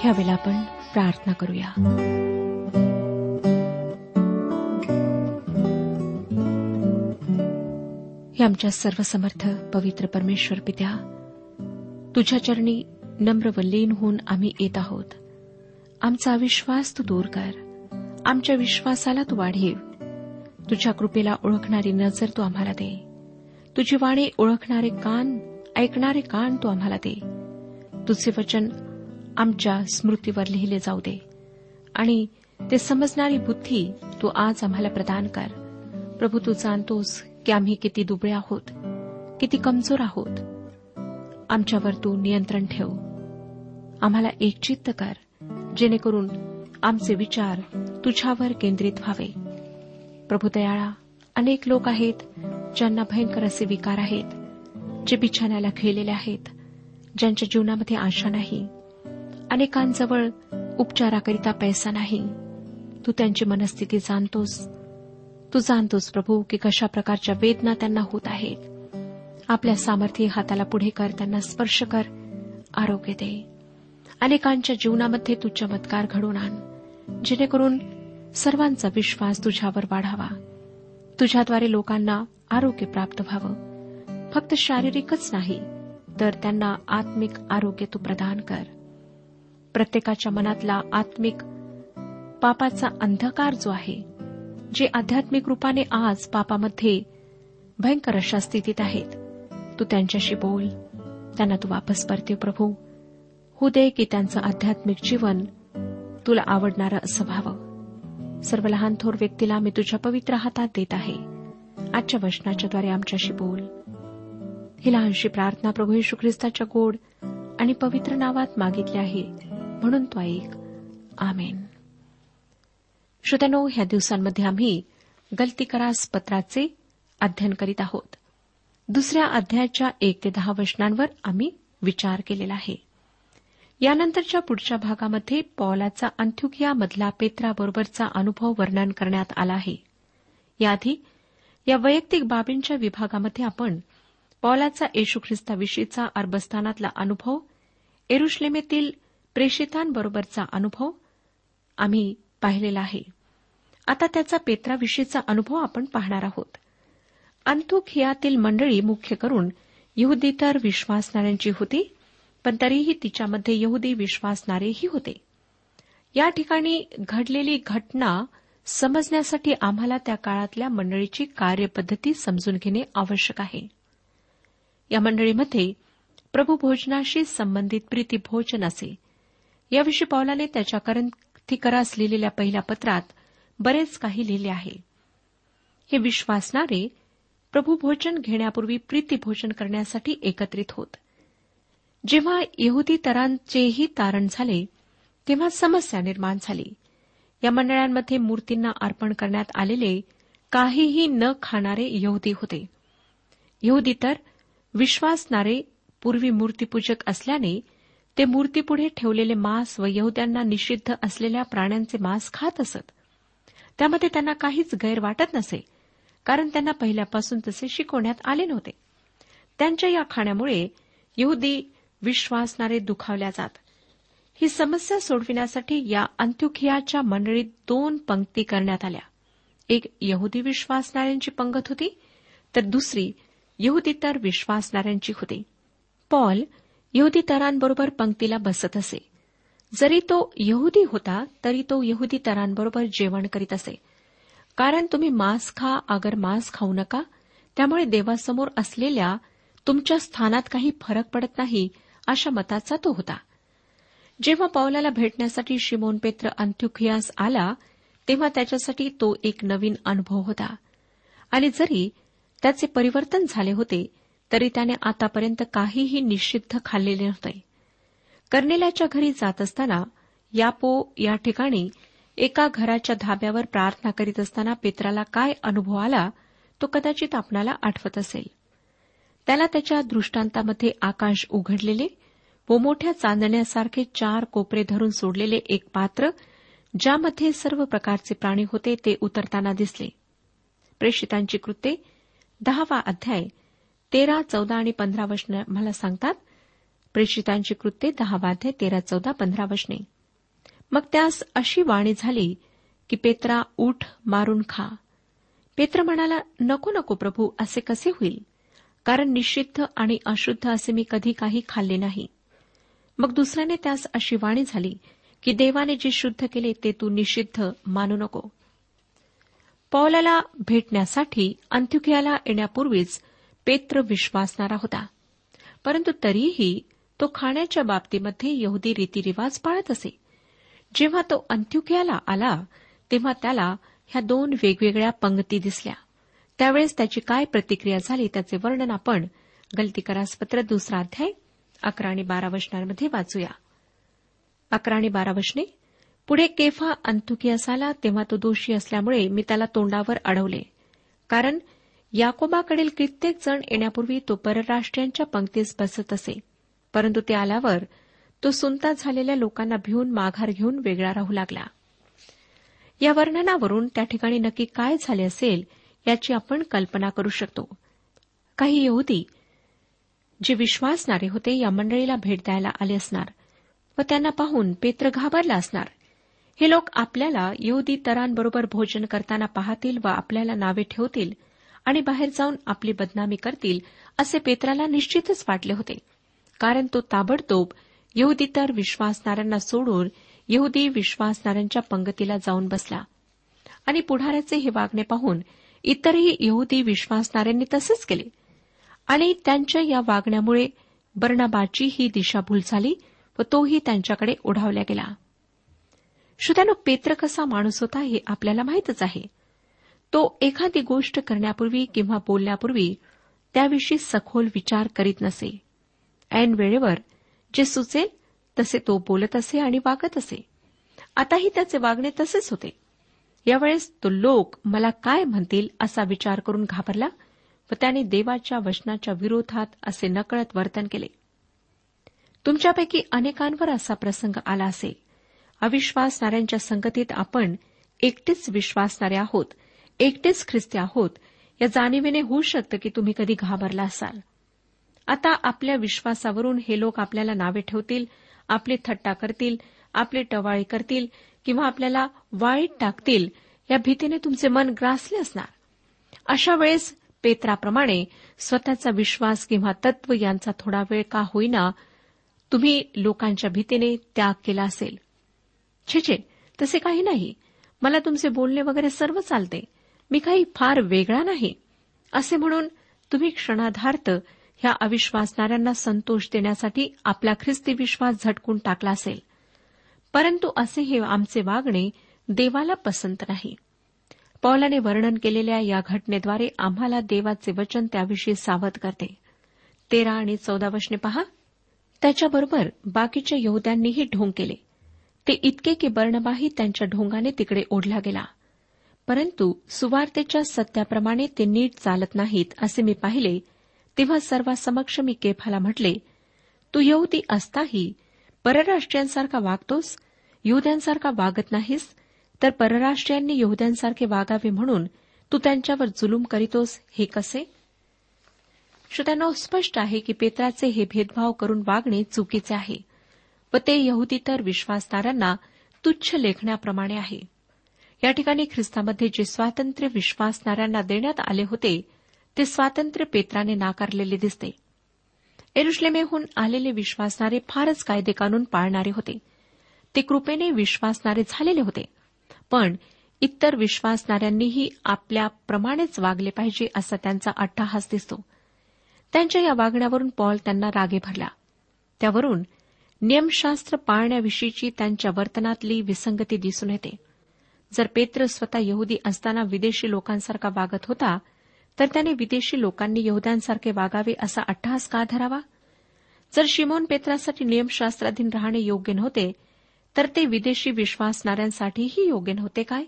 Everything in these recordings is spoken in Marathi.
ह्यावेळेला आपण प्रार्थना करूया. हे आमच्या सर्वसमर्थ पवित्र परमेश्वर पित्या तुझ्या चरणी नम्र व लीन होऊन आम्ही येत आहोत. आमचा अविश्वास तू दूर कर. आमच्या विश्वासाला तू वाढीव तुझ्या कृपेला ओळखणारी नजर तू आम्हाला दे. तुझी वाणी ओळखणारे कान ऐकणारे कान तू आम्हाला दे. तुझे वचन आमच्या स्मृतीवर लिहिले जाऊ दे. आणि ते समजणारी बुद्धी तू आज आम्हाला प्रदान कर. प्रभू तू जाणतोस की आम्ही किती दुबळे आहोत किती कमजोर आहोत. आमच्यावर तू नियंत्रण ठेव. आम्हाला एकचित्त कर जेणेकरून आमचे विचार तुझ्यावर केंद्रित व्हावे. प्रभू दयाळा अनेक लोक आहेत ज्यांना भयंकर असे विकार आहेत जे बिछाण्याला खेळलेले आहेत ज्यांच्या जीवनामध्ये आशा नाही. अनेकांजवळ उपचाराकरिता पैसा नाही. तू त्यांची मनस्थिती जाणतोस. तू जाणतोस प्रभू की कशा प्रकारच्या वेदना त्यांना होत आहेत. आपल्या सामर्थ्य हाताला पुढे कर त्यांना स्पर्श कर आरोग्य दे. अनेकांच्या जीवनामध्ये तू चमत्कार घडून आण. जेणेकरून सर्वांचा विश्वास तुझ्यावर वाढावा. तुझ्याद्वारे लोकांना आरोग्य प्राप्त व्हावं. फक्त शारीरिकच नाही तर त्यांना आत्मिक आरोग्य तू प्रदान कर. प्रत्येकाच्या मनातला आत्मिक पापाचा अंधकार जो आहे जे आध्यात्मिक रूपाने आज पापामध्ये भयंकर अशा स्थितीत आहेत. तू त्यांच्याशी बोल. त्यांना तू वापस परते प्रभू. होऊ दे की त्यांचं आध्यात्मिक जीवन तुला आवडणारं असं व्हावं. सर्व लहान थोर व्यक्तीला मी तुझ्या पवित्र हातात देत आहे. आजच्या वचनाच्याद्वारे आमच्याशी बोल. ही लहानशी प्रार्थना प्रभू येशू ख्रिस्ताच्या गोड आणि पवित्र नावात मागितली आहे. म्हणून तो ऐक. आमेन. श्रोत्यानो ह्या दिवसांमध्ये आम्ही गलती करास पत्राचे अध्ययन करीत आहोत. दुसऱ्या अध्यायाच्या एक ते दहा वचनांवर आम्ही विचार केलेला आहे. यानंतरच्या पुढच्या भागामध्ये पॉलाचा अंथुकियामधला पेत्राबरोबरचा अनुभव वर्णन करण्यात आला आहे. याआधी या वैयक्तिक बाबींच्या विभागामध्ये आपण पॉलाचा येशू ख्रिस्ताविषयीचा अरबस्थानातला अनुभव एरुश्लेमेतील प्रेषितांबरोबरचा अनुभव आम्ही पाहिलेला आहे. आता त्याचा पेत्राविषयीचा अनुभव आपण पाहणार आहोत. अंतुखियातील मंडळी मुख्य करून यहुदीतर विश्वासणाऱ्यांची होती पण तरीही तिच्यामध्ये यहुदी विश्वासणारेही होते. या ठिकाणी घडलेली घटना समजण्यासाठी आम्हाला त्या काळातल्या मंडळीची कार्यपद्धती समजून घेणे आवश्यक आहे. या मंडळीमध्ये प्रभू भोजनाशी संबंधित प्रीतीभोजन असे याविषयी पावलाने त्याच्या करंथिकरास लिहिलेल्या पहिल्या पत्रात बरेच काही लिहिले आहे. हे विश्वासणारे प्रभू भोजन घेण्यापूर्वी प्रीतीभोजन करण्यासाठी एकत्रित होत. जेव्हा यहुदी तरांचेही तारण झाले तेव्हा समस्या निर्माण झाली. या मंडळांमध्ये मूर्तींना अर्पण करण्यात आलेले काहीही न खाणारे यहुदी होते. यहुदी तर विश्वासणारे पूर्वी मूर्तीपूजक असल्याने ते मूर्तीपुढे ठेवलेले मांस व यहुद्यांना निषिद्ध असलेल्या प्राण्यांचे मांस खात असत. त्यामध्ये त्यांना काहीच गैर वाटत नसे कारण त्यांना पहिल्यापासून तसे शिकवण्यात आले नव्हते. त्यांच्या या खाण्यामुळे यहुदी विश्वासणारे दुखावल्या जात. ही समस्या सोडविण्यासाठी या अंत्युखियाच्या मंडळीत दोन पंक्ती करण्यात आल्या. एक यहुदी विश्वासणाऱ्यांची पंगत होती तर दुसरी यहुदीतर विश्वासणाऱ्यांची होती. पॉल यहुदीतरांबरोबर पंक्तीला बसत असे. जरी तो यहुदी होता तरी तो यहुदी तरांबरोबर जेवण करीत असे. कारण तुम्ही मांस खा अगर मांस खाऊ नका त्यामुळे देवासमोर असलेल्या तुमच्या स्थानात काही फरक पडत नाही अशा मताचा तो होता. जेव्हा पावलाला भेटण्यासाठी शिमोन पेत्र अंत्युखियास आला तेव्हा त्याच्यासाठी तो एक नवीन अनुभव होता. आणि जरी त्याचे परिवर्तन झाले होते तरी त्याने आतापर्यंत काहीही निषिद्ध खाल्लेले नव्हते. कर्नेल्याच्या घरी जात असताना यापो या ठिकाणी एका घराच्या धाब्यावर प्रार्थना करीत असताना पेत्राला काय अनुभव आला तो कदाचित आपणाला आठवत असेल. त्याला त्याच्या दृष्टांतामध्ये आकाश उघडलेले व मोठ्या चांदण्यासारखे चार कोपरे धरून सोडलेले एक पात्र ज्यामध्ये सर्व प्रकारचे प्राणी होते ते उतरताना दिसले. प्रेषितांची कृत्ये दहावा अध्याय तेरा चौदा आणि पंधरा वचनं मला सांगतात. प्रेषितांची कृत्ये दहावा तेरा चौदा पंधरा वचने. मग त्यास अशी वाणी झाली की पेत्रा उठ मारून खा. पेत्र म्हणाला नको नको प्रभू असे कसे होईल? कारण निषिद्ध आणि अशुद्ध असे मी कधी काही खाल्ले नाही. मग दुसऱ्याने त्यास अशी वाणी झाली की देवाने जे शुद्ध केले ते तू निषिद्ध मानू नको. पौलाला भेटण्यासाठी अंत्युकियाला येण्यापूर्वीच पेत्र विश्वासणारा होता. परंतु तरीही तो खाण्याच्या बाबतीमध्ये यहुदी रीतिरिवाज पाळत असे. जेव्हा तो अंत्युकियाला आला तेव्हा त्याला ह्या दोन वेगवेगळ्या पंगती दिसल्या. त्यावेळेस त्याची काय प्रतिक्रिया झाली त्याचे वर्णन आपण गलतीकरासपत्र दुसरा अध्याय अकरा आणि बारा वचनांमध्ये वाचूया. अकरा आणि बारा वचने पुढे केफा अंतुकियास आला तेव्हा तो दोषी असल्यामुळे मी त्याला तोंडावर अडवले. कारण याकोबाकडील कित्येक जण येण्यापूर्वी तो परराष्ट्रीयांच्या पंक्तीस बसत असे. परंतु ते आल्यावर तो सुनता झालेल्या लोकांना भिवून माघार घेऊन वेगळा राहू लागला. या वर्णनावरून त्या ठिकाणी नक्की काय झाले असेल याची आपण कल्पना करू शकतो. काही यहुदी जे विश्वासणारे होते या मंडळीला भेट द्यायला आले असणार व त्यांना पाहून पेत्र घाबरला असणार. हे लोक आपल्याला यहुदी तरांबरोबर भोजन करताना पाहतील व आपल्याला नावे ठेवतील आणि बाहेर जाऊन आपली बदनामी करतील असे पेत्राला निश्चितच वाटले होते. कारण तो ताबडतोब यहुदीतर विश्वासणाऱ्यांना सोडून यहुदी विश्वासणाऱ्यांच्या पंगतीला जाऊन बसला. आणि पुढाऱ्याचे हे वागणे पाहून इतरही यहुदी विश्वासणाऱ्यांनी तसेच केले. आणि त्यांच्या या वागण्यामुळे बर्णाबाची ही दिशाभूल झाली व तोही त्यांच्याकडे ओढावला गेला. श्रोत्यानो पेत्र कसा माणूस होता हे आपल्याला माहीतच आहे. तो एखादी गोष्ट करण्यापूर्वी किंवा बोलण्यापूर्वी त्याविषयी सखोल विचार करीत नसे. ऐन वेळेवर जे सुचेल तसे तो बोलत असे आणि वागत असे. आताही त्याचे वागणे तसेच होते. यावेळेस तो लोक मला काय म्हणतील असा विचार करून घाबरला व त्याने देवाच्या वचनाच्या विरोधात असे नकळत वर्तन केले. तुमच्यापैकी अनेकांवर असा प्रसंग आला असेल अविश्वासणाऱ्यांच्या संगतीत आपण एकटेच विश्वासणारे आहोत एकटेच ख्रिस्ती आहोत या जाणीवेने होऊ शकतं की तुम्ही कधी घाबरला असाल. आता आपल्या विश्वासावरून हे लोक आपल्याला नावे ठेवतील आपली थट्टा करतील आपली टवाळी करतील किंवा आपल्याला वाईट टाकतील या भीतीने तुमचे मन ग्रासले असणार. अशा वेळेस पेत्राप्रमाणे स्वतःचा विश्वास किंवा तत्व यांचा थोडा वेळ का होईना तुम्ही लोकांच्या भीतीने त्याग केला असेल. छे छे तसे काही नाही. मला तुमचे बोलणे वगैरे सर्व चालते. मी काही फार वेगळा नाही. असे म्हणून तुम्ही क्षणाधार्थ ह्या अविश्वासणाऱ्यांना संतोष देण्यासाठी आपला ख्रिस्ती विश्वास झटकून टाकला असेल. परंतु असे हे आमचे वागणे देवाला पसंत नाही. पौलाने वर्णन केलेल्या या घटनेद्वारे आम्हाला देवाचे वचन त्याविषयी सावध करते. तेरा आणि चौदा वशने पहा. त्याच्याबरोबर बाकीच्या यहद्यांनीही ढोंग केले. ते इतके की बर्णबाही त्यांच्या ढोंगाने तिकडे ओढला गेला. परंतु सुवार्तेच्या सत्याप्रमाणे ते नीट चालत नाहीत असे मी पाहिले. तेव्हा सर्वांसमक्ष मी केफाला म्हटले तू यहुदी असताही परराष्ट्रीयांसारखा वागतोस? यहद्यांसारखा वागत नाहीस? तर परराष्ट्रीयांनी यहद्यांसारखे वागावे म्हणून तू त्यांच्यावर जुलूम करीतोस हे कसे? श्रोत्यांना स्पष्ट आहे की पेत्राचे हे भेदभाव करून वागणे चुकीचे आहे व ते यहुदीतर विश्वासदारांना तुच्छ लेखण्याप्रमाणे आहे. या ठिकाणी ख्रिस्तामध्ये जे स्वातंत्र्य विश्वासणाऱ्यांना देण्यात आले होते ते स्वातंत्र्य पेत्राने नाकारलेले दिसते. एरुश्लेमेहून आलेले विश्वासणारे फारच कायदे कानून पाळणारे होते. ते कृपेने विश्वासणारे झालेले होते. पण इतर विश्वासणाऱ्यांनीही आपल्याप्रमाणेच वागले पाहिजे असा त्यांचा अट्टाहास दिसतो. त्यांच्या या वागण्यावरून पॉल त्यांना रागे भरला. त्यावरून नियमशास्त्र पाळण्याविषयीची त्यांच्या वर्तनातली विसंगती दिसून येते. जर पेत्र स्वतः यहुदी असताना विदेशी लोकांसारखा वागत होता तर त्याने विदेशी लोकांनी यहुद्यांसारखे वागावे असा अट्टहास का धरावा? जर शिमोन पेत्रासाठी नियमशास्त्राधीन राहणे योग्य नव्हते तर ते विदेशी विश्वासणाऱ्यांसाठीही योग्य नव्हते काय?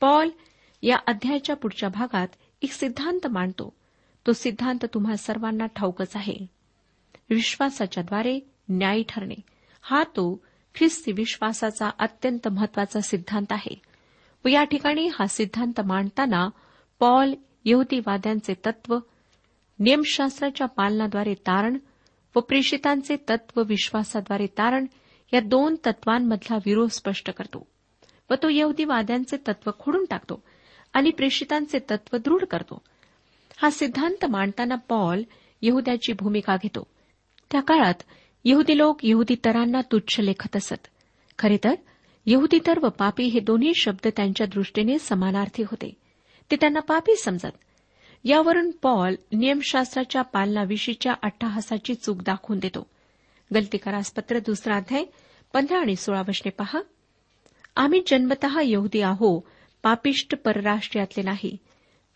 पॉल या अध्यायाच्या पुढच्या भागात एक सिद्धांत मांडतो. तो सिद्धांत तुम्हा सर्वांना ठाऊकच आहे. विश्वासाच्याद्वारे न्यायी ठरणे. हा तो ख्रिस्ती विश्वासाचा अत्यंत महत्त्वाचा सिद्धांत आहे. व या ठिकाणी हा सिद्धांत मांडताना पॉल यहुदीवाद्यांचे तत्व नियमशास्त्राच्या पालनाद्वारे तारण व प्रेषितांचे तत्व विश्वासाद्वारे तारण या दोन तत्वांमधला विरोध स्पष्ट करतो. व तो यहुदीवाद्यांचे तत्व खोडून टाकतो आणि प्रेषितांचे तत्व दृढ करतो. हा सिद्धांत मांडताना पॉल यहुद्याची भूमिका घेतो. त्या काळात यहुदी लोक यहुदीतरांना तुच्छ लेखत असत. खरे तर यहुदीतर व पापी हे दोन्ही शब्द त्यांच्या दृष्टीने समानार्थी होते. ते त्यांना पापी समजत. यावरून पॉल नियमशास्त्राच्या पालनाविषयीच्या अट्टहासाची चूक दाखवून देतो. गलतीकारासपत्र दुसरा अध्याय पंधरा आणि सोळा वशने पहा. आम्ही जन्मत यहुदी आहो पापिष्ट परराष्ट्रीयातले नाही.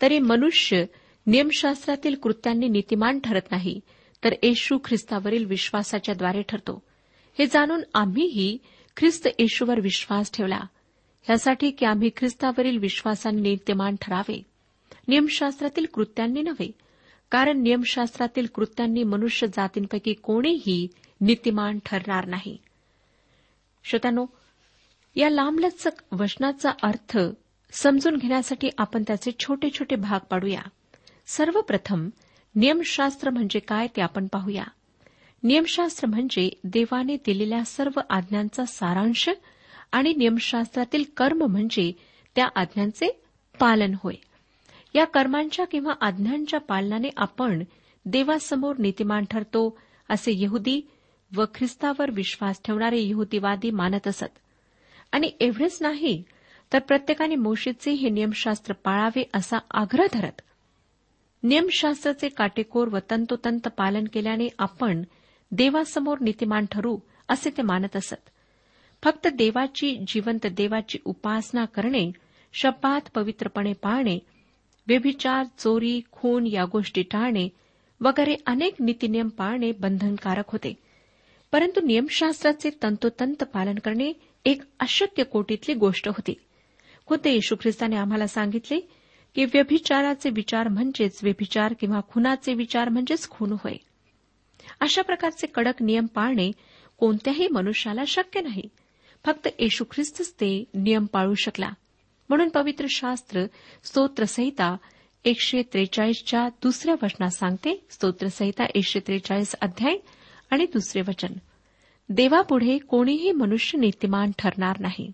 तरी मनुष्य नियमशास्त्रातील कृत्यांनी नीतिमान ठरत नाही. तर येशू ख्रिस्तावरील विश्वासाच्या द्वारे ठरतो. हे जाणून आम्हीही ख्रिस्त येशूवर विश्वास ठेवला. यासाठी की आम्ही ख्रिस्तावरील विश्वासाने नित्यमान ठरावे. नियमशास्त्रातील कृत्यांनी नव्हे कारण नियमशास्त्रातील कृत्यांनी मनुष्य जातींपैकी कोणीही नीतिमान ठरणार नाही. श्रोत्यानो या लांबलचक वचनाचा अर्थ समजून घेण्यासाठी आपण त्याचे छोटे छोटे भाग पाडूया. सर्वप्रथम नियमशास्त्र म्हणजे काय ते आपण पाहूया. नियमशास्त्र म्हणजे देवाने दिलेल्या सर्व आज्ञांचा सारांश आणि नियमशास्त्रातील कर्म म्हणजे त्या आज्ञांचे पालन होय. या कर्मांच्या किंवा आज्ञांच्या पालनाने आपण देवासमोर नीतिमान ठरतो असे यहुदी व ख्रिस्तावर विश्वास ठेवणारे यहुदीवादी मानत असत. आणि एवढेच नाही तर प्रत्येकाने मोशीचे हे नियमशास्त्र पाळावे असा आग्रह धरत नियमशास्त्राचे काटेकोर व तंतोतंत पालन केल्याने आपण देवासमोर नीतिमान ठरू असे ते मानत असत. फक्त देवाची जिवंत देवाची उपासना करणे शब्दात पवित्रपणे पाळणे व्यभिचार चोरी खून या गोष्टी टाळणे वगैरे अनेक नीतीनियम पाळणे बंधनकारक होते. परंतु नियमशास्त्राचे तंतोतंत पालन करणे एक अशक्य कोटीतली गोष्ट होती. खुद्द येशू ख्रिस्ताने आम्हाला सांगितले की व्यभिचाराचे विचार म्हणजेच व्यभिचार किंवा खुनाचे विचार म्हणजेच खून होय. अशा प्रकारचे कडक नियम पाळणे कोणत्याही मनुष्याला शक्य नाही. फक्त येशू ख्रिस्तच ते नियम पाळू शकला. म्हणून पवित्र शास्त्र स्तोत्रसहिता एकशे त्रेचाळीसच्या दुसऱ्या वचनात सांगते. स्तोत्रसहिता एकशे त्रेचाळीस अध्याय आणि दुसरे वचन. देवापुढे कोणीही मनुष्य नीतिमान ठरणार नाही.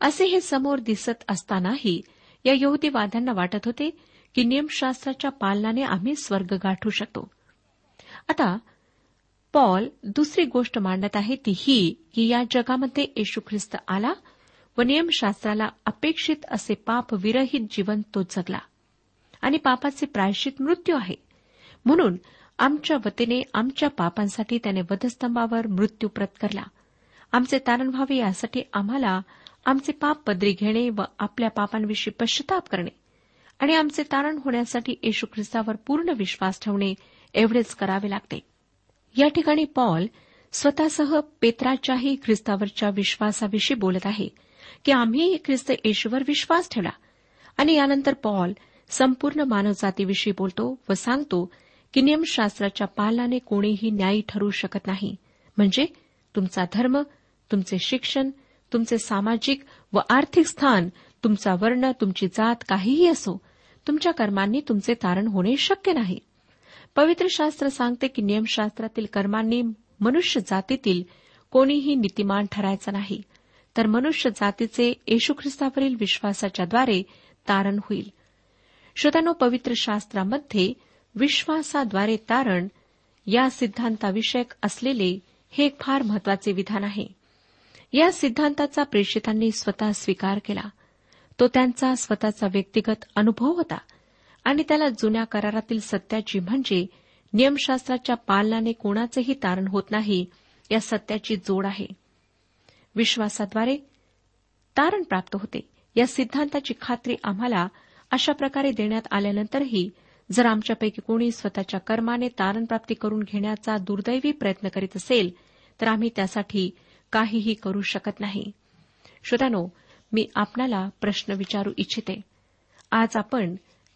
असे हे समोर दिसत असतानाही या यहुदीवाद्यांना वाटत होते की नियमशास्त्राच्या पालनाने आम्ही स्वर्ग गाठू शकतो. आता पॉल दुसरी गोष्ट मांडत आहे ती ही की या जगामध्ये येशू ख्रिस्त आला व नियमशास्त्राला अपेक्षित असे पाप विरहित जीवन तो जगला. आणि पापाचे प्रायश्चित मृत्यू आहे. म्हणून आमच्या वतीने आमच्या पापांसाठी त्याने वधस्तंभावर मृत्यू प्रतकरला आमचे तारण व्हावे यासाठी आम्हाला आमचे पाप पदरी घेणे व आपल्या पापांविषयी पश्चाताप करणे आणि आमचे तारण होण्यासाठी येशू ख्रिस्तावर पूर्ण विश्वास ठेवणे एवढेच करावे लागते. या ठिकाणी पॉल स्वतःसह पेत्राच्याही ख्रिस्तावरच्या विश्वासाविषयी बोलत आहे की आम्ही ख्रिस्त येशूवर विश्वास ठेवला आणि यानंतर पॉल संपूर्ण मानवजातीविषयी बोलतो व सांगतो की नियमशास्त्राच्या पालनाने कोणीही न्यायी ठरू शकत नाही. म्हणजे तुमचा धर्म तुमचे शिक्षण तुमचे सामाजिक व आर्थिक स्थान तुमचा वर्ण तुमची जात काहीही असो तुमच्या कर्मांनी तुमचे तारण होणे शक्य नाही. पवित्र शास्त्र सांगते की नियमशास्त्रातील कर्मांनी मनुष्य जातीतील कोणीही नीतिमान ठरायचं नाही तर मनुष्य जातीचे येशू ख्रिस्तावरील विश्वासाच्याद्वारे तारण होईल. श्रोत्यानो पवित्र शास्त्रामध्ये विश्वासाद्वारे तारण या सिद्धांताविषयक असलेले हे एक फार महत्त्वाचे विधान आहे. या सिद्धांताचा प्रेषितांनी स्वतः स्वीकार केला. तो त्यांचा स्वतःचा व्यक्तिगत अनुभव होता आणि त्याला जुन्या करारातील सत्याची म्हणजे नियमशास्त्राच्या पालनाने कोणाचेही तारण होत नाही या सत्याची जोड आहे. विश्वासाद्वारे तारण प्राप्त होते. या सिद्धांताची खात्री आम्हाला अशा प्रकारे देण्यात आल्यानंतरही जर आमच्यापैकी कोणी स्वतःच्या कर्माने तारणप्राप्ती करून घेण्याचा दुर्दैवी प्रयत्न करीत असेल तर आम्ही त्यासाठी काहीही करू शकत नाही. श्रोत्यानो मी आपणाला प्रश्न विचारू इच्छिते. आज आपण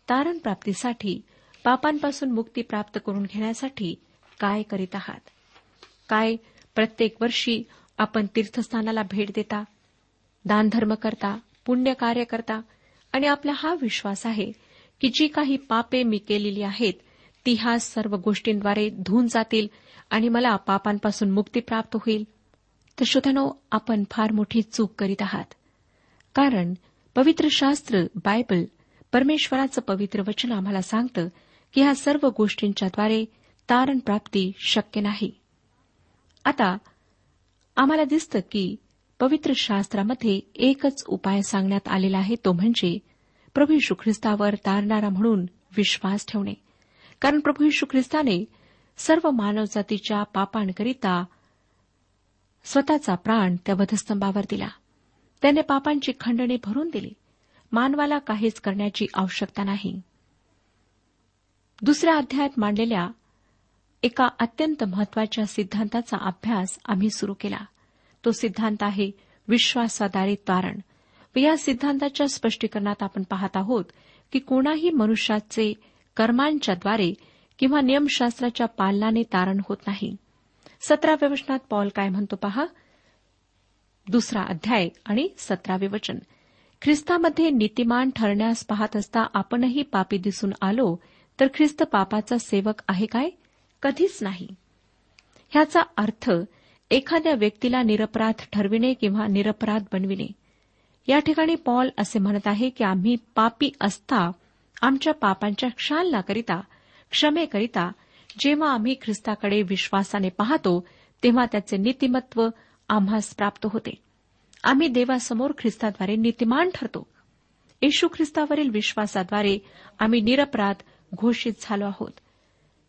तारण प्राप्तीसाठी पापांपासून मुक्ती प्राप्त करून घेण्यासाठी काय करीत आहात? काय प्रत्येक वर्षी आपण तीर्थस्थानाला भेट देता? दानधर्म करता? पुण्यकार्य करता? आणि आपला हा विश्वास आहे की जी काही पापे मी केलेली आहेत ती ह्या सर्व गोष्टींद्वारे धुऊन जातील आणि मला पापांपासून मुक्ती प्राप्त होईल. तर श्रोत्यानो आपण फार मोठी चूक करीत आहात. कारण पवित्र शास्त्र बायबल परमेश्वराचं पवित्र वचन आम्हाला सांगतं की ह्या सर्व गोष्टींच्याद्वारे तारण प्राप्ती शक्य नाही. आता आम्हाला दिसतं की पवित्र शास्त्रामध्ये एकच उपाय सांगण्यात आलेला आहे तो म्हणजे प्रभू यशू ख्रिस्तावर तारणारा म्हणून विश्वास ठेवणे. कारण प्रभू यशू ख्रिस्ताने सर्व मानवजातीच्या पापांकरिता स्वतःचा प्राण त्या वधस्तंभावर दिला. त्याने पापांची खंडणी भरून दिली. मानवाला काहीच करण्याची आवश्यकता नाही. दुसऱ्या अध्यायात मांडलेल्या एका अत्यंत महत्त्वाच्या सिद्धांताचा अभ्यास आम्ही सुरू केला. तो सिद्धांत आहे विश्वासादारी तारण. व या सिद्धांताच्या स्पष्टीकरणात आपण पाहत आहोत की कोणाही मनुष्याचे कर्मांच्याद्वारे किंवा नियमशास्त्राच्या पालनाने तारण होत नाही. सतराव्या वचनात पॉल काय म्हणतो पहा? दुसरा अध्याय आणि सतरावे वचन. ख्रिस्तामध्ये नीतिमान ठरण्यास पाहत असता आपणही पापी दिसून आलो तर ख्रिस्त पापाचा सेवक आहे काय? कधीच नाही. ह्याचा अर्थ एखाद्या व्यक्तीला निरपराध ठरविणे किंवा निरपराध बनविणे. या ठिकाणी पॉल असे म्हणत आहे की आम्ही पापी असता आमच्या पापांच्या क्षालनाकरिता क्षमेकरिता जेव्हा आम्ही ख्रिस्ताकडे विश्वासाने पाहतो तेव्हा त्याचे नीतिमत्व आम्हास प्राप्त होते. आम्ही देवासमोर ख्रिस्ताद्वारे नीतिमान ठरतो. येशू ख्रिस्तावरील विश्वासाद्वारे आम्ही निरपराध घोषित झालो आहोत.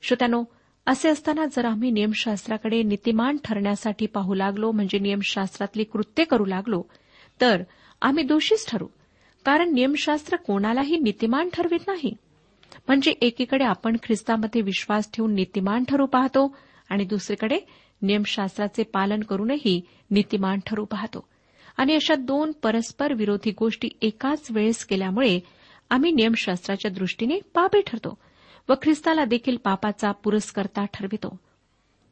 श्रोत्यानो असे असताना जर आम्ही नियमशास्त्राकडे नीतिमान ठरण्यासाठी पाहू लागलो म्हणजे नियमशास्त्रातली कृत्ये करू लागलो तर आम्ही दोषीच ठरू. कारण नियमशास्त्र कोणालाही नीतिमान ठरवित नाही. म्हणजे एकीकडे आपण ख्रिस्तामध्ये विश्वास ठेवून नीतिमान ठरू पाहतो आणि दुसरीकडे नियमशास्त्राचे पालन करूनही नीतिमान ठरू पाहतो. आणि अशा दोन परस्पर विरोधी गोष्टी एकाच वेळेस केल्यामुळे आम्ही नियमशास्त्राच्या दृष्टीने पापी ठरतो व ख्रिस्ताला देखील पापाचा पुरस्कर्ता ठरवितो.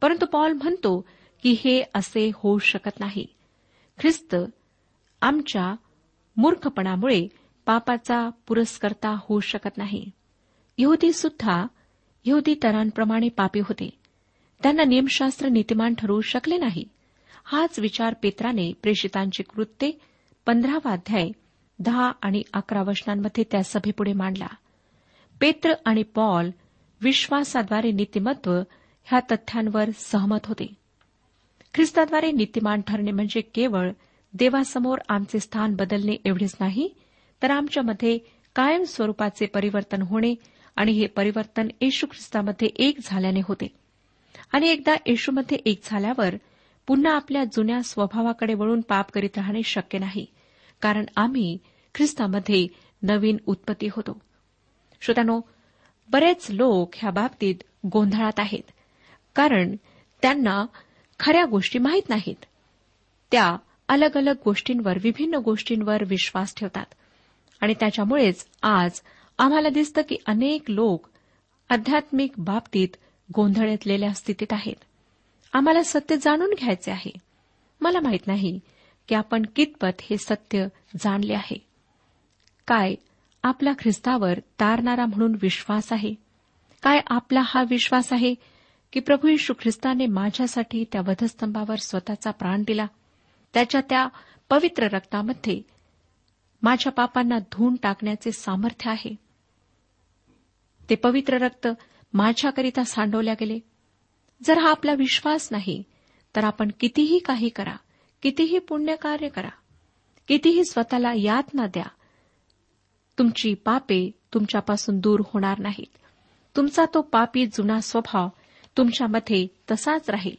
परंतु पॉल म्हणतो की हे असे होऊ शकत नाही. ख्रिस्त आमच्या मूर्खपणामुळे पापाचा पुरस्कर्ता होऊ शकत नाही. यहुदी सुद्धा यहुदी तरांप्रमाणे पापी होते. त्यांना नियमशास्त्र नीतिमान ठरवू शकले नाही. हाच विचार पेत्राने प्रेषितांची कृत्ये पंधरावा अध्याय दहा आणि अकरा वचनांमध्ये त्या सभेपुढे मांडला. पेत्र आणि पॉल विश्वासाद्वारे नीतिमत्व ह्या तथ्यांवर सहमत होते. ख्रिस्ताद्वारे नीतिमान ठरणे म्हणजे केवळ देवासमोर आमचे स्थान बदलणे एवढेच नाही तर आमच्यामध्ये कायम स्वरूपाचे परिवर्तन होणे आणि हे परिवर्तन येशू ख्रिस्तामध्ये एक झाल्याने होते. आणि एकदा येशूमध्ये एक झाल्यावर पुन्हा आपल्या जुन्या स्वभावाकडे वळून पाप करीत राहणे शक्य नाही कारण आम्ही ख्रिस्तामध्ये नवीन उत्पत्ती होतो. श्रोत्यानो बरेच लोक ह्या बाबतीत गोंधळात आहेत कारण त्यांना खऱ्या गोष्टी माहीत नाहीत. त्या अलग अलग गोष्टींवर विभिन्न गोष्टींवर विश्वास ठेवतात. आणि त्याच्यामुळेच आज आम्हाला दिसतं की अनेक लोक आध्यात्मिक बाबतीत गोंधळलेल्या स्थितीत आहेत. आम्हाला सत्य जाणून घ्यायचे आहे. मला माहीत नाही की आपण कितपत हे सत्य जाणले आहे. काय आपला ख्रिस्तावर तारणारा म्हणून विश्वास आहे? काय आपला हा विश्वास आहे की प्रभू यशू ख्रिस्ताने माझ्यासाठी त्या वधस्तंभावर स्वतःचा प्राण दिला? त्याच्या त्या पवित्र रक्तामध्ये माझ्या पापांना धुवून टाकण्याचे सामर्थ्य आहे. ते पवित्र रक्त माझ्याकरिता सांडवल्या गेले. जर हा आपला विश्वास नाही तर आपण कितीही काही करा कितीही पुण्यकार्य करा कितीही स्वतःला यातना द्या तुमची पापे तुमच्यापासून दूर होणार नाहीत. तुमचा तो पापी जुना स्वभाव तुमच्यामध्ये तसाच राहील.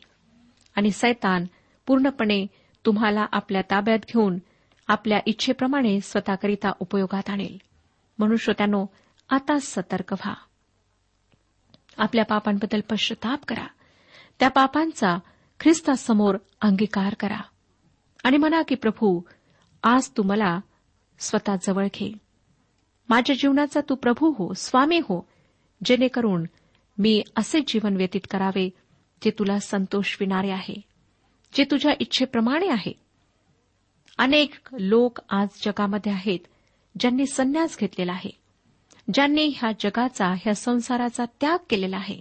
आणि सैतान पूर्णपणे तुम्हाला आपल्या ताब्यात घेऊन आपल्या इच्छेप्रमाणे स्वतःकरिता उपयोगात आणेल. म्हणून श्रोत्यानो आता सतर्क व्हा. आपल्या पापांबद्दल पश्चाताप करा. त्या पापांचा ख्रिस्तासमोर अंगीकार करा. आणि म्हणा की प्रभू आज तू मला स्वतः जवळ घे. माझ्या जीवनाचा तू प्रभू हो स्वामी हो. जेणेकरून मी असे जीवन व्यतीत करावे जे तुला संतोष विणारे आहे जे तुझ्या इच्छेप्रमाणे आहे. अनेक लोक आज जगामध्ये आहेत ज्यांनी संन्यास घेतलेला आहे ज्यांनी ह्या जगाचा ह्या संसाराचा त्याग केलेला आहे.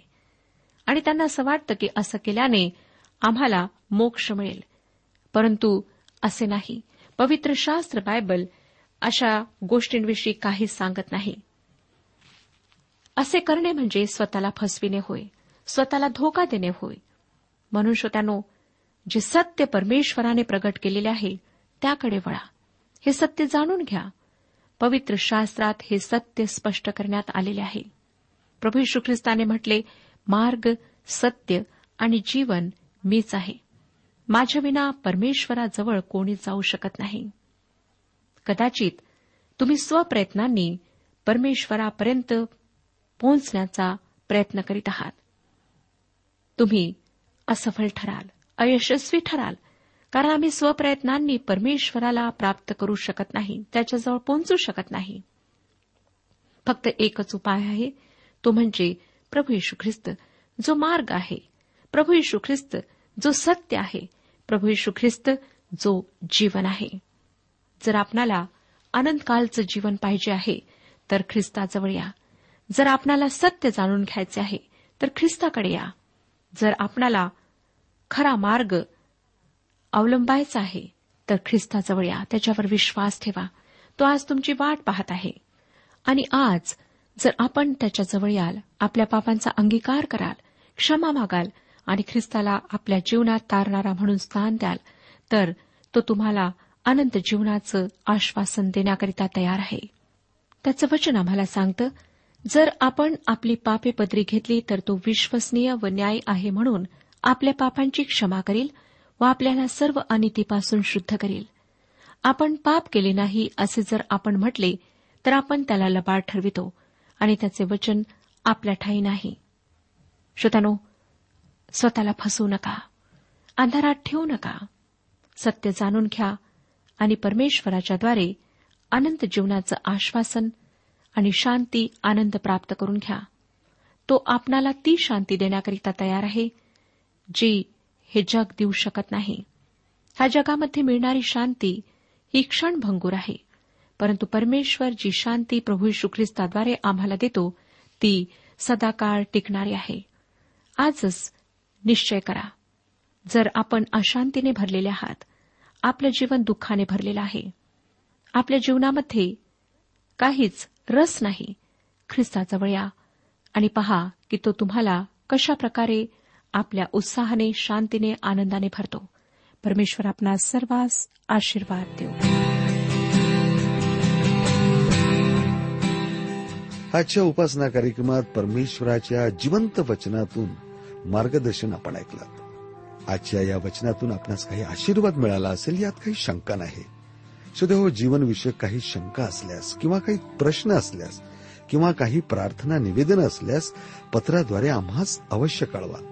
आणि त्यांना असं वाटतं की असं केल्याने आम्हाला मोक्ष मिळेल. परंतु असे नाही. पवित्र शास्त्र बायबल अशा गोष्टींविषयी काही सांगत नाही. असे करणे म्हणजे स्वतःला फसविणे होय स्वतःला धोका देणे होय. म्हणून श्रोत्यानो जे सत्य परमेश्वराने प्रगट केलेले आहे त्याकडे वळा. हे सत्य जाणून घ्या. पवित्र शास्त्रात हे सत्य स्पष्ट करण्यात आलेले आहे. प्रभू यशू ख्रिस्ताने म्हटले मार्ग सत्य आणि जीवन मीच आहे. माझ्याविना परमेश्वराजवळ कोणी जाऊ शकत नाही. कदाचित तुम्ही स्वप्रयत्नांनी परमेश्वरापर्यंत पोहोचण्याचा प्रयत्न करीत आहात. तुम्ही असफल ठराल अयशस्वी ठराल कारण आम्ही स्वप्रयत्नांनी परमेश्वराला प्राप्त करू शकत नाही त्याच्याजवळ पोहोचू शकत नाही. फक्त एकच उपाय आहे तो म्हणजे प्रभू येशू ख्रिस्त जो मार्ग आहे. प्रभू येशू ख्रिस्त जो सत्य आहे. प्रभू येशू ख्रिस्त जो जीवन आहे. जर आपणाला अनंतकालचं जीवन पाहिजे आहे तर ख्रिस्ताजवळ या. जर आपणाला सत्य जाणून घ्यायचे आहे तर ख्रिस्ताकडे या. जर आपणाला खरा मार्ग अवलंबायचा आहे. तर ख्रिस्ताजवळ या त्याच्यावर विश्वास ठेवा. तो आज तुमची वाट पाहत आहे. आणि आज जर आपण त्याच्याजवळ याल आपल्या पापांचा अंगीकार कराल क्षमा मागाल आणि ख्रिस्ताला आपल्या जीवनात तारणारा म्हणून स्थान द्याल तर तो तुम्हाला अनंत जीवनाचं आश्वासन देण्याकरिता तयार आहे. त्याचं वचन आम्हाला सांगतं जर आपण आपली पापे पदरी घेतली तर तो विश्वसनीय व न्याय आहे म्हणून आपल्या पापांची क्षमा करील व आपल्याला सर्व अनितीपासून शुद्ध करेल. आपण पाप केले नाही असे जर आपण म्हटले तर आपण त्याला लबाड ठरवितो आणि त्याचे वचन आपल्या ठाई नाही. श्रोतानो स्वतःला फसवू नका. अंधारात ठेवू नका. सत्य जाणून घ्या आणि परमेश्वराच्याद्वारे अनंत जीवनाचं आश्वासन आणि शांती आनंद प्राप्त करून घ्या. तो आपणाला ती शांती देण्याकरिता तयार आहे जी हे जग देऊ शकत नाही. ह्या जगामध्ये मिळणारी शांती ही क्षणभंगूर आहे. परंतु परमेश्वर जी शांती प्रभू यशू ख्रिस्ताद्वारे आम्हाला देतो ती सदाकाळ टिकणारी आहे. आजच निश्चय करा. जर आपण अशांतीने भरलेले आहात आपलं जीवन दुःखाने भरलेलं आहे. आपल्या जीवनामध्ये काहीच रस नाही. ख्रिस्ताजवळ या आणि पहा की तो तुम्हाला कशा प्रकारे आपल्या उत्साहाने शांतीने आनंदाने भरतो. परमेश्वर आपला सर्वांस आशीर्वाद देऊ. आजच्या उपासना कार्यक्रमात परमेश्वराच्या जिवंत वचनातून मार्गदर्शन आपण ऐकलं. आजच्या या वचनातून आपणास काही आशीर्वाद मिळाला असेल यात काही शंका नाही. सुदैव हो, जीवनविषयक काही शंका असल्यास किंवा काही प्रश्न असल्यास किंवा काही प्रार्थना निवेदन असल्यास पत्राद्वारे आम्हास अवश्य कळवा.